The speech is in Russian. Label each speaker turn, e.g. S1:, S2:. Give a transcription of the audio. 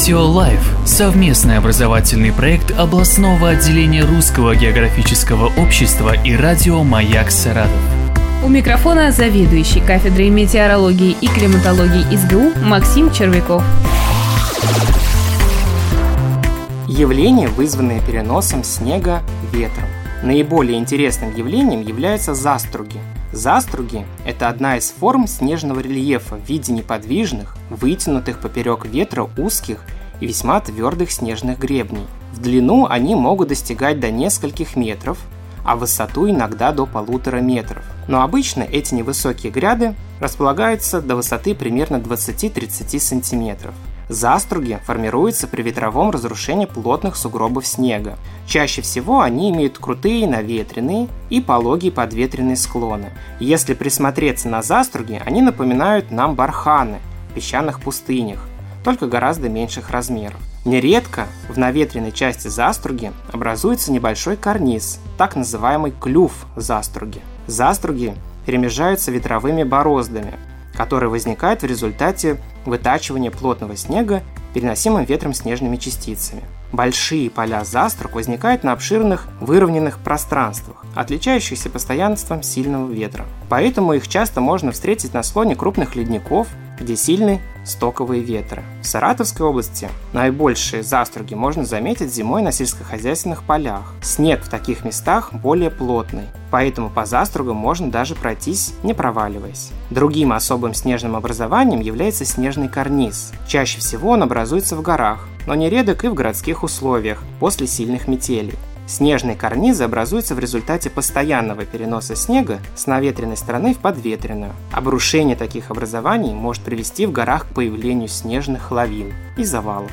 S1: Радио Лайф – совместный образовательный проект областного отделения Русского географического общества и радио «Маяк Саратов».
S2: У микрофона заведующий кафедрой метеорологии и климатологии СГУ Максим Червяков.
S3: Явления, вызванные переносом снега ветром. Наиболее интересным явлением являются заструги. Заструги – это одна из форм снежного рельефа в виде неподвижных, вытянутых поперек ветра узких и весьма твердых снежных гребней. В длину они могут достигать до нескольких метров, а высоту иногда до полутора метров. Но обычно эти невысокие гряды располагаются до высоты примерно 20-30 сантиметров. Заструги формируются при ветровом разрушении плотных сугробов снега. Чаще всего они имеют крутые наветренные и пологие подветренные склоны. Если присмотреться на заструги, они напоминают нам барханы в песчаных пустынях, только гораздо меньших размеров. Нередко в наветренной части заструги образуется небольшой карниз, так называемый клюв заструги. Заструги перемежаются ветровыми бороздами, которые возникают в результате вытачивания плотного снега переносимым ветром снежными частицами. Большие поля заструг возникают на обширных выровненных пространствах, отличающихся постоянством сильного ветра. Поэтому их часто можно встретить на склоне крупных ледников, где сильны стоковые ветры. В Саратовской области наибольшие заструги можно заметить зимой на сельскохозяйственных полях. Снег в таких местах более плотный, поэтому по застругам можно даже пройтись, не проваливаясь. Другим особым снежным образованием является снежный карниз. Чаще всего он образуется в горах, но нередок и в городских условиях после сильных метелей. Снежные карнизы образуются в результате постоянного переноса снега с наветренной стороны в подветренную. Обрушение таких образований может привести в горах к появлению снежных лавин и завалов.